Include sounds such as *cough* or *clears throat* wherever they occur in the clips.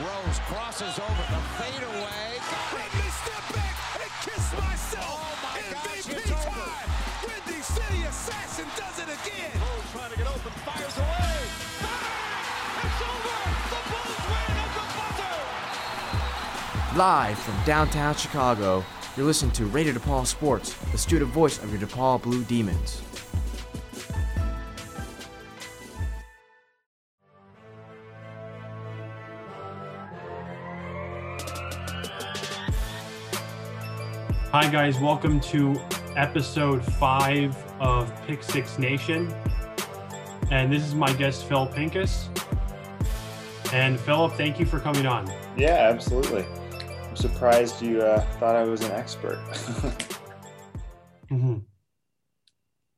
Rose crosses over the fadeaway. Got it, me step back and kiss myself. Oh my gosh, MVP it's over. time. Windy City Assassin does it again. Rose trying to get open, fires away. Bang! It's over. The Bulls win at the buzzer. Live from downtown Chicago, you're listening to Radio DePaul Sports, the student voice of your DePaul Blue Demons. Hi, guys. Welcome to episode five of Pick Six Nation. And this is my guest, Phil Pincus. And Philip, thank you for coming on. Yeah, absolutely. I'm surprised you uh, thought I was an expert. *laughs* hmm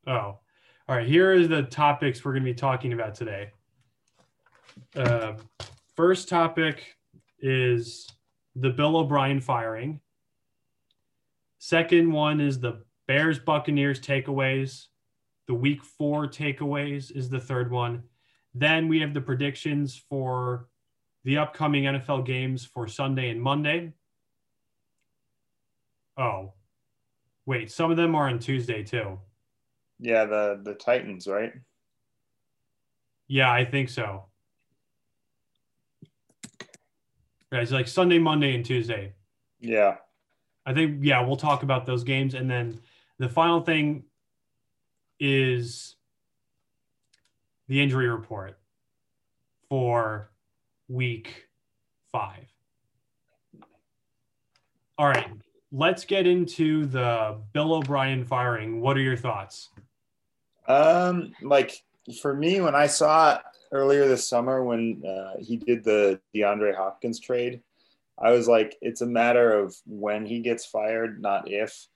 Oh, all right. Here are the topics we're going to be talking about today. Uh, first topic is the Bill O'Brien firing. Second one is the Bears Buccaneers takeaways. The week four takeaways is the third one. Then we have the predictions for the upcoming NFL games for Sunday and Monday. Oh, wait, some of them are on Tuesday too. yeah, the the Titans, right? Yeah, I think so. Yeah, it's like Sunday, Monday, and Tuesday. Yeah. I think yeah, we'll talk about those games, and then the final thing is the injury report for week five. All right, let's get into the Bill O'Brien firing. What are your thoughts? Um, like for me, when I saw earlier this summer when uh, he did the DeAndre Hopkins trade, I was like, it's a matter of when he gets fired, not if.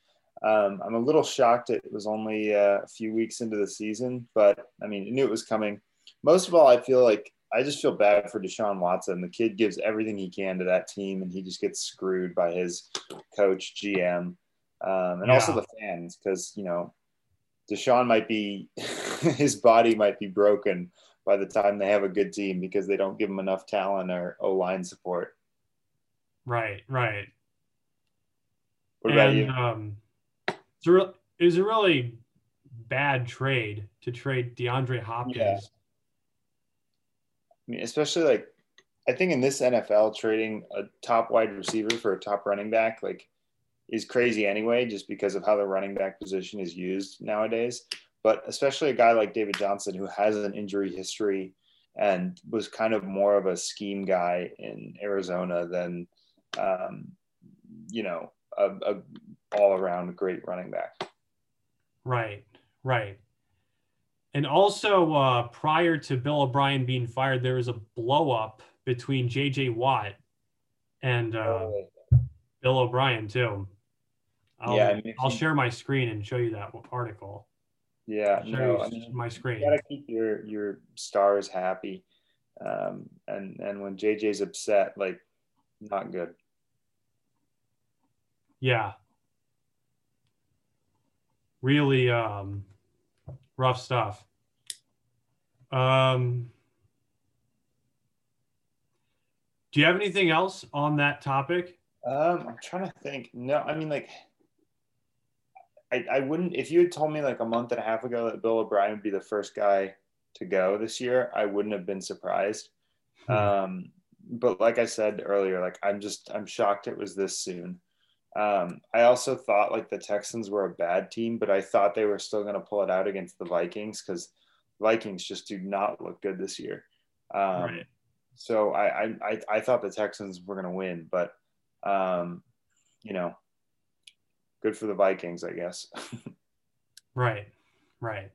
Um, I'm a little shocked it was only uh, a few weeks into the season, but I mean, I knew it was coming. Most of all, I feel like I just feel bad for Deshaun Watson. The kid gives everything he can to that team, and he just gets screwed by his coach, GM, um, and also the fans because you know Deshaun might be *laughs* his body might be broken by the time they have a good team because they don't give him enough talent or O line support. Right, right. What about and, you? Um, it's a real, it was a really bad trade to trade DeAndre Hopkins. Yeah. I mean, especially like I think in this NFL, trading a top wide receiver for a top running back like is crazy anyway, just because of how the running back position is used nowadays. But especially a guy like David Johnson who has an injury history and was kind of more of a scheme guy in Arizona than um, you know a, a all around great running back. Right, right. And also, uh, prior to Bill O'Brien being fired, there was a blow up between J.J. Watt and uh, Bill O'Brien too. I'll, Yeah, it makes I'll share my screen and show you that article. yeah, no, I mean, my screen. you gotta keep your your stars happy um and and when jj's upset like not good Yeah. Really um rough stuff. Um Do you have anything else on that topic? um i'm trying to think no i mean like I, I wouldn't if you had told me like a month and a half ago that bill o'brien would be the first guy to go this year i wouldn't have been surprised Hmm. um but like i said earlier like i'm just i'm shocked it was this soon um i also thought like the texans were a bad team but i thought they were still going to pull it out against the vikings because vikings just do not look good this year um right. so I, I I I thought the Texans were going to win, but um, you know, good for the Vikings, I guess. *laughs* Right. Right.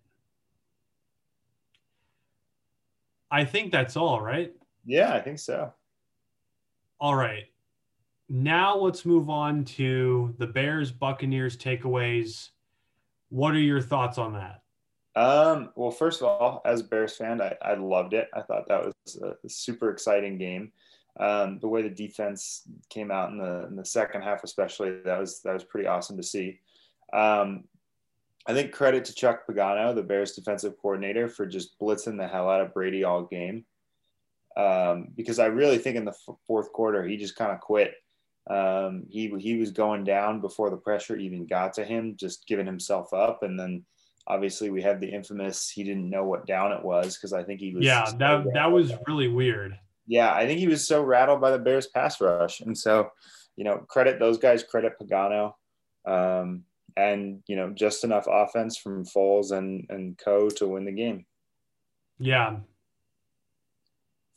I think that's all, right? yeah, I think so. All right. Now let's move on to the Bears Buccaneers takeaways. What are your thoughts on that? Um, well, first of all, as a Bears fan, I, I loved it. I thought that was a super exciting game. Um, the way the defense came out in the in the second half, especially, that was that was pretty awesome to see. Um, I think credit to Chuck Pagano, the Bears defensive coordinator, for just blitzing the hell out of Brady all game. Um, because I really think in the f- fourth quarter he just kind of quit. Um, he he was going down before the pressure even got to him, just giving himself up, and then obviously we have the infamous he didn't know what down it was because I think he was Yeah, that that was by- really weird. yeah I think he was so rattled by the Bears pass rush, and so you know credit those guys, credit Pagano, um, and you know just enough offense from Foles and and Co to win the game. Yeah.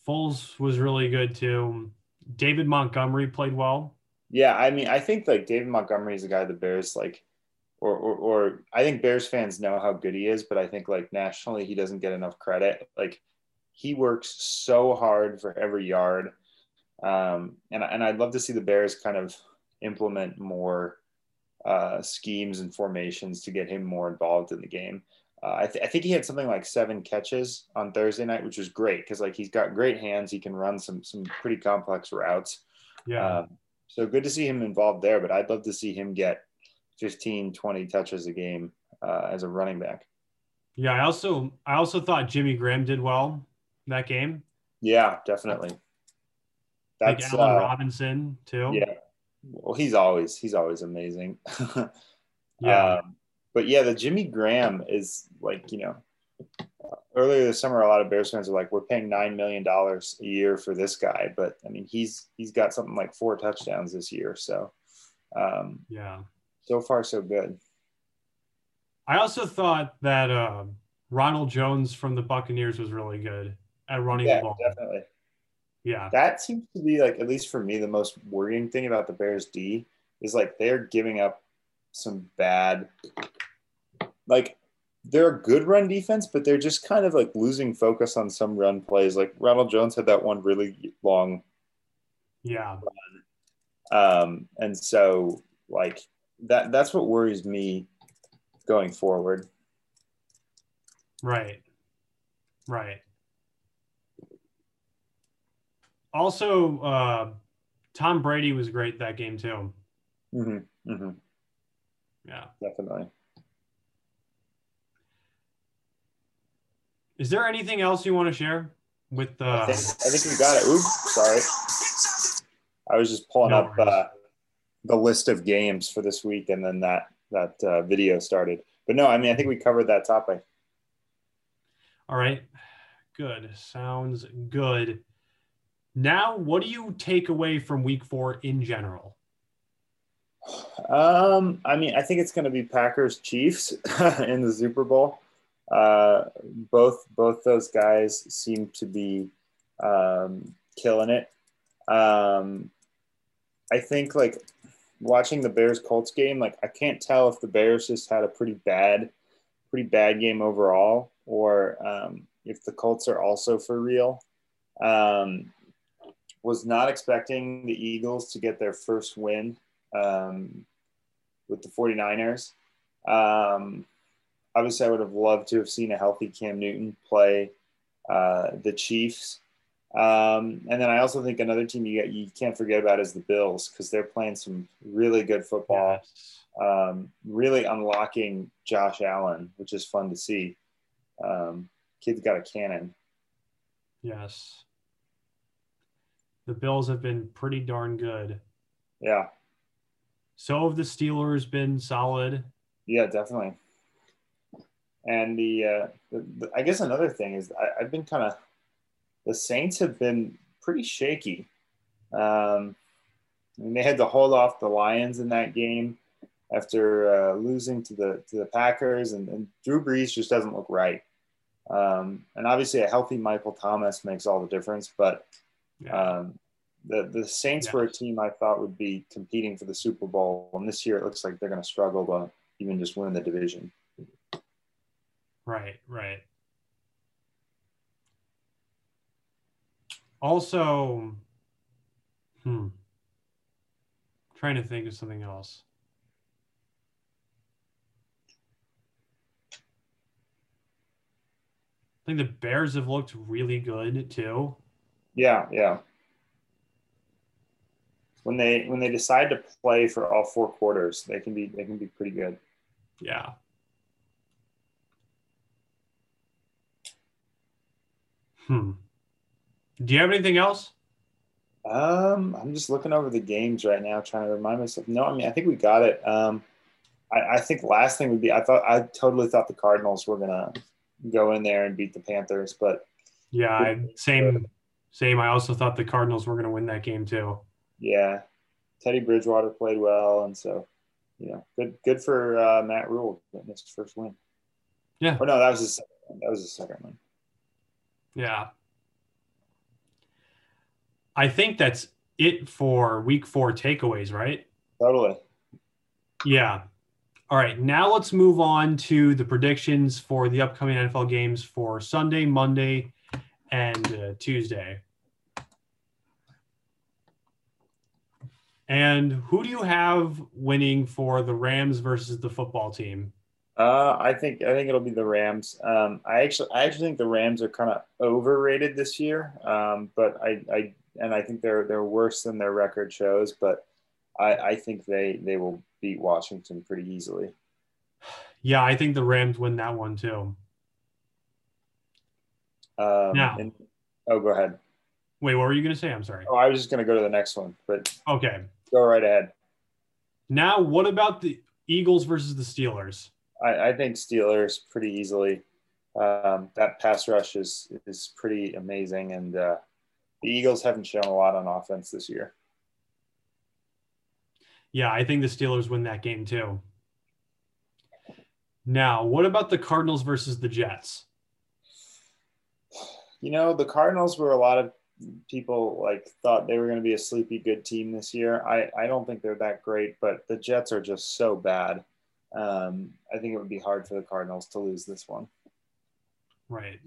Foles was really good too. David Montgomery played well. Yeah, I mean, I think like David Montgomery is a guy the Bears like, or, or or I think Bears fans know how good he is, but I think like nationally he doesn't get enough credit. Like he works so hard for every yard, um, and and I'd love to see the Bears kind of implement more uh, schemes and formations to get him more involved in the game. Uh, I, th- I think he had something like seven catches on Thursday night, which was great because like he's got great hands. He can run some some pretty complex routes. Yeah. Um, so good to see him involved there, but I'd love to see him get 15, 20 touches a game uh, as a running back. yeah. I also I also thought Jimmy Graham did well that game. Yeah, definitely. Like That's Allen uh, Robinson too. yeah. Well, he's always he's always amazing. *laughs* Yeah. Um, but yeah, the Jimmy Graham is like you know. Earlier this summer, a lot of Bears fans are like, "We're paying nine million dollars a year for this guy," but I mean, he's he's got something like four touchdowns this year, so um, yeah. so far so good. I also thought that uh, Ronald Jones from the Buccaneers was really good at running Yeah, the ball. definitely. Yeah. that seems to be like at least for me the most worrying thing about the bears d is like they're giving up some bad like they're a good run defense but they're just kind of like losing focus on some run plays like ronald jones had that one really long Yeah. um and so like that that's what worries me going forward Right. Right. Also, uh, Tom Brady was great that game too. Mm-hmm. Mm-hmm. Yeah. definitely Is there anything else you want to share with I uh think, I think we got it oops sorry i was just pulling No up uh, the list of games for this week and then that that uh, video started but no i mean i think we covered that topic All right. Good. Sounds good. Now, what do you take away from week 4 in general? um i mean i think it's going to be packers chiefs *laughs* in the super bowl uh both both those guys seem to be um killing it um i think like watching the bears colts game like i can't tell if the bears just had a pretty bad pretty bad game overall or um if the colts are also for real um was not expecting the eagles to get their first win um, with the 49ers. Um, obviously, I would have loved to have seen a healthy Cam Newton play uh, the Chiefs. Um, and then I also think another team you, you can't forget about is the Bills because they're playing some really good football, Yes. um, really unlocking Josh Allen, which is fun to see. Um, kid's got a cannon. Yes. The Bills have been pretty darn good. Yeah, So have the Steelers been solid. Yeah, definitely. And the, uh, the, the I guess another thing is I, I've been kind of the Saints have been pretty shaky. Um, I mean, they had to hold off the Lions in that game after uh, losing to the to the Packers, and, and Drew Brees just doesn't look right. Um, and obviously, a healthy Michael Thomas makes all the difference. But Yeah. um, the the Saints were a team I thought would be competing for the Super Bowl, and this year it looks like they're going to struggle to even just win the division. Right, right. Also, hmm, trying to think of something else. I think the Bears have looked really good too. Yeah, yeah. When they when they decide to play for all four quarters, they can be they can be pretty good. Yeah. Hmm. Do you have anything else? Um, I'm just looking over the games right now, trying to remind myself. No, I mean I think we got it. Um, I, I think last thing would be I thought I totally thought the Cardinals were gonna go in there and beat the Panthers, but Yeah, I, same, same. I also thought the Cardinals were going to win that game too. yeah, Teddy Bridgewater played well, and so you know, good good for uh, Matt Rhule getting his first win. Yeah. Oh no, that was his second, that was his second one. Yeah. I think that's it for week four takeaways, right? Totally. Yeah. All right. Now let's move on to the predictions for the upcoming NFL games for Sunday, Monday, and uh, Tuesday. And who do you have winning for the Rams versus the football team? Uh, I think I think it'll be the Rams. Um, I actually I actually think the Rams are kind of overrated this year. Um, but I, I and I think they're they're worse than their record shows. But I, I think they they will beat Washington pretty easily. Yeah, I think the Rams win that one too. Um, Now. and- oh, go ahead. Wait, what were you going to say? I'm sorry. Oh, I was just gonna go to the next one, but Okay. go right ahead. Now, what about the Eagles versus the Steelers? I, I think Steelers pretty easily. Um, that pass rush is is pretty amazing, and uh, the Eagles haven't shown a lot on offense this year. Yeah, I think the Steelers win that game too. Now, what about the Cardinals versus the Jets? You know, the Cardinals were a lot of people like thought they were going to be a sleepy good team this year. I, I don't think they're that great, but the Jets are just so bad. Um, I think it would be hard for the Cardinals to lose this one. Right.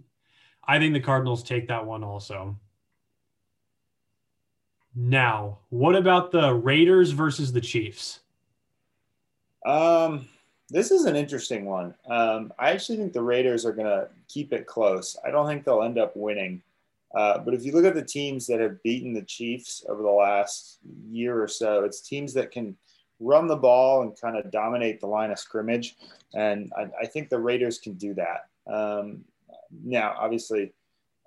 I think the Cardinals take that one also. Now, what about the Raiders versus the Chiefs? Um, this is an interesting one. Um, I actually think the Raiders are going to keep it close. I don't think they'll end up winning. Uh, but if you look at the teams that have beaten the Chiefs over the last year or so, it's teams that can run the ball and kind of dominate the line of scrimmage. And I, I think the Raiders can do that. Um, now, obviously,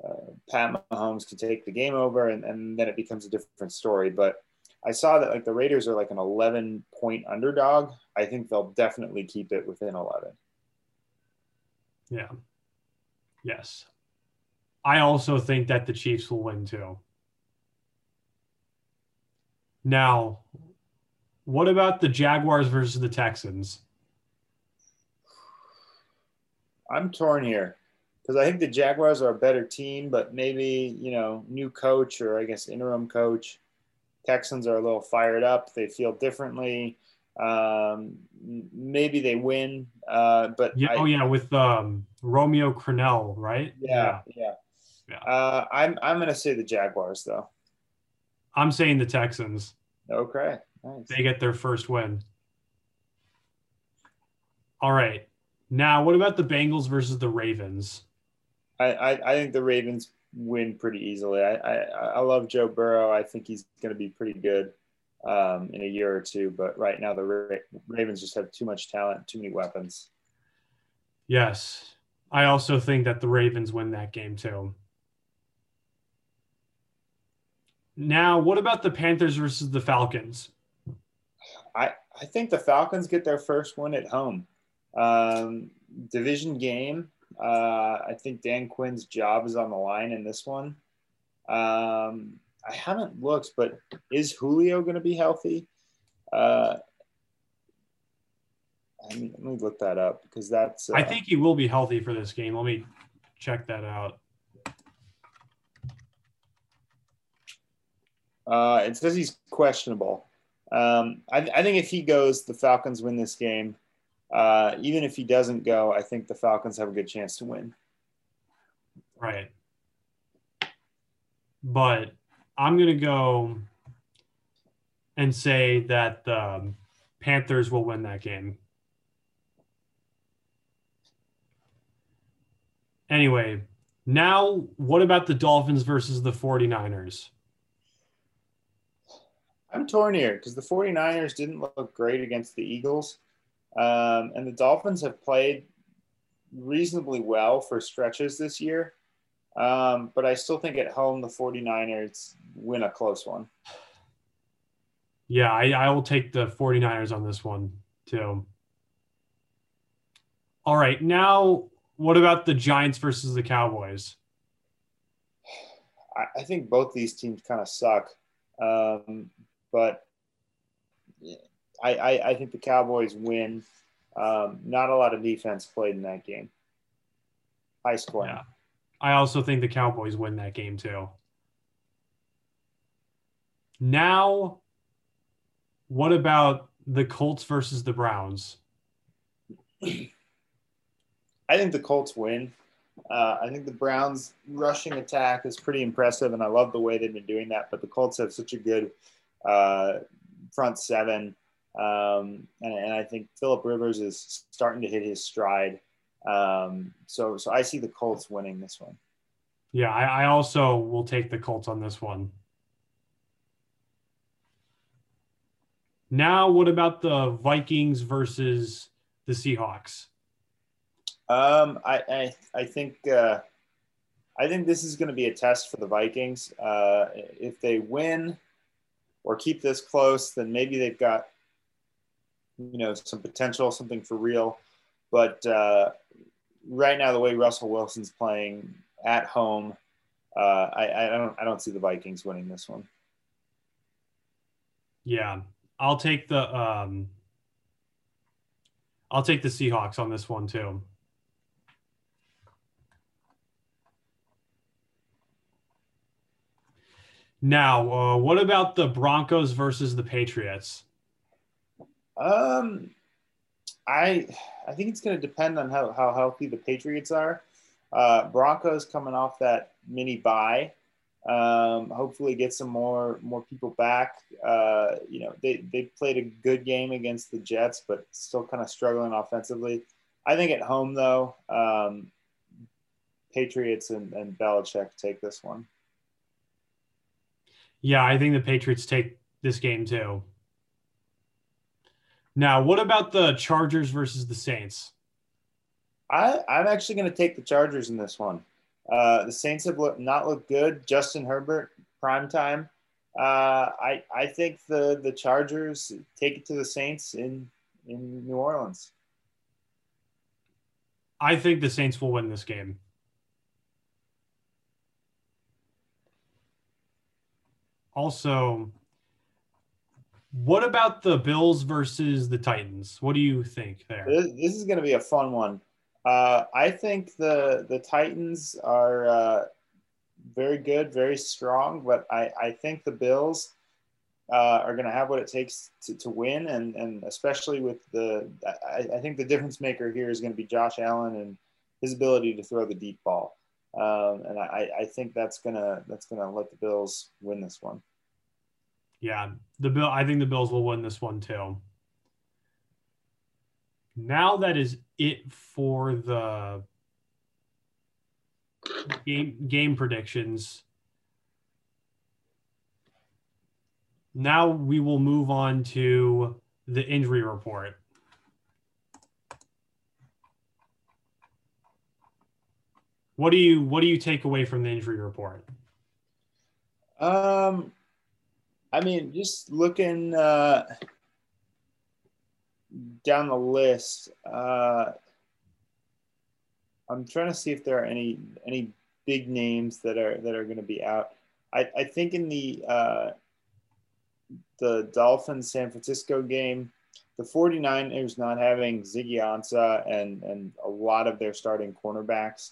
uh, Pat Mahomes can take the game over and, and then it becomes a different story. But I saw that like the Raiders are like an 11 point underdog. I think they'll definitely keep it within 11. Yeah. Yes. I also think that the Chiefs will win too. Now, what about the Jaguars versus the Texans? I'm torn here because I think the Jaguars are a better team, but maybe, you know, new coach or I guess interim coach. Texans are a little fired up. They feel differently. Um, maybe they win, uh, but Yeah, I- oh yeah, with um, Romeo Crennel, right? yeah, yeah. Yeah. Uh, I'm I'm gonna say the Jaguars though. I'm saying the Texans. Okay, nice. They get their first win. All right. Now, what about the Bengals versus the Ravens? I, I, I think the Ravens win pretty easily. I, I, I love Joe Burrow. I think he's going to be pretty good um, in a year or two. But right now, the Ra- Ravens just have too much talent, too many weapons. Yes. I also think that the Ravens win that game too. Now, what about the Panthers versus the Falcons? I, I think the Falcons get their first win at home. Um, division game. Uh, I think Dan Quinn's job is on the line in this one. Um, I haven't looked, but is Julio going to be healthy? Uh, I mean, let me look that up because that's. Uh, I think he will be healthy for this game. Let me check that out. Uh, it says he's questionable. Um, I, I think if he goes, the Falcons win this game. Uh, even if he doesn't go, I think the Falcons have a good chance to win. Right. But I'm going to go and say that the Panthers will win that game. Anyway, now what about the Dolphins versus the 49ers? I'm torn here because the 49ers didn't look great against the Eagles. Um, and the Dolphins have played reasonably well for stretches this year. Um, but I still think at home the 49ers win a close one. Yeah, I, I will take the 49ers on this one too. All right, now what about the Giants versus the Cowboys? I, I think both these teams kind of suck. Um, but I, I, I, think the Cowboys win. Um, not a lot of defense played in that game. High scoring. Yeah. I also think the Cowboys win that game too. Now, what about the Colts versus the Browns? *clears throat* I think the Colts win. Uh, I think the Browns' rushing attack is pretty impressive, and I love the way they've been doing that. But the Colts have such a good uh, front seven, um, and, and, I think Philip Rivers is starting to hit his stride. Um, so, so I see the Colts winning this one. Yeah, I, I also will take the Colts on this one. Now, what about the Vikings versus the Seahawks? Um, I, I, I think uh, I think this is going to be a test for the Vikings. Uh, if they win or keep this close, then maybe they've got you know some potential, something for real. But uh, right now, the way Russell Wilson's playing at home, uh, I, I don't I don't see the Vikings winning this one. Yeah, I'll take the um, I'll take the Seahawks on this one too. Now, uh, what about the Broncos versus the Patriots? Um, I I think it's going to depend on how, how healthy the Patriots are. Uh, Broncos coming off that mini bye, um, hopefully get some more more people back. Uh, you know, they they played a good game against the Jets, but still kind of struggling offensively. I think at home though, um, Patriots and, and Belichick take this one. Yeah, I think the Patriots take this game too. Now, what about the Chargers versus the Saints? I, I'm actually going to take the Chargers in this one. Uh, the Saints have look, not looked good. Justin Herbert, prime time. Uh, I I think the the Chargers take it to the Saints in in New Orleans. I think the Saints will win this game. Also, what about the Bills versus the Titans? What do you think there? This, is going to be a fun one. Uh, I think the the Titans are uh, very good, very strong, but I, I think the Bills uh, are going to have what it takes to, to win, and, and especially with the I, I think the difference maker here is going to be Josh Allen and his ability to throw the deep ball. Um, and I, I think that's gonna that's gonna let the Bills win this one. Yeah, the bill. I think the Bills will win this one too. Now that is it for the game game predictions. Now we will move on to the injury report. What do you what do you take away from the injury report? Um, I mean, just looking uh, down the list, uh, I'm trying to see if there are any any big names that are that are going to be out. I, I think in the uh, the Dolphins San Francisco game, the 49ers not having Ziggy Ansah and and a lot of their starting cornerbacks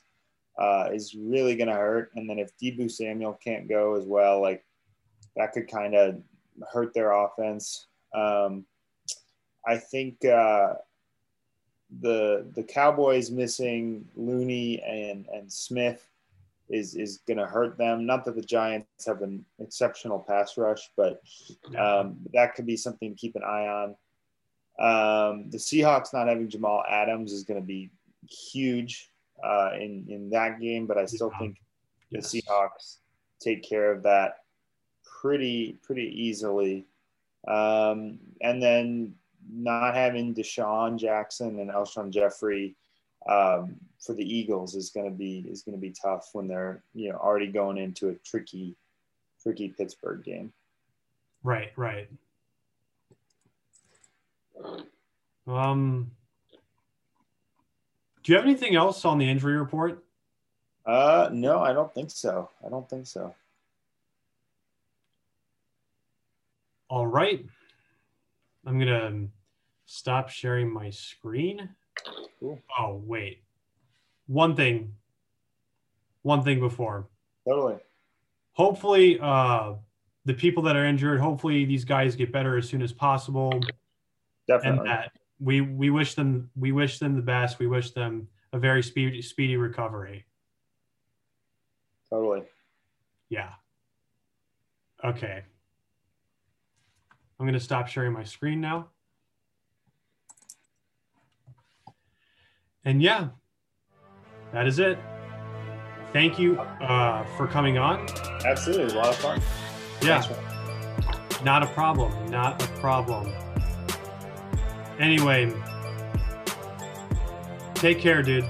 uh, is really going to hurt. And then if Deebo Samuel can't go as well, like that could kind of hurt their offense. Um, I think uh, the the Cowboys missing Looney and and Smith is is going to hurt them. Not that the Giants have an exceptional pass rush, but um, that could be something to keep an eye on. Um, the Seahawks not having Jamal Adams is going to be huge uh, in in that game, but I still think yes. the Seahawks take care of that pretty pretty easily. Um, and then not having DeSean Jackson and Alshon Jeffery um, for the Eagles is going to be is going to be tough when they're you know already going into a tricky tricky Pittsburgh game. Right, right. Um, do you have anything else on the injury report? Uh, no, I don't think so. I don't think so. All right. I'm gonna stop sharing my screen. Cool. Oh wait, one thing. One thing before. Totally. Hopefully, uh, the people that are injured. Hopefully, these guys get better as soon as possible. and Definitely. that we we wish them we wish them the best. We wish them a very speedy speedy recovery. Totally. Yeah. Okay. I'm gonna stop sharing my screen now. And yeah, that is it. Thank you uh, for coming on. Absolutely. A lot of fun. Yeah, not a problem. Not a problem. Anyway, take care, dude.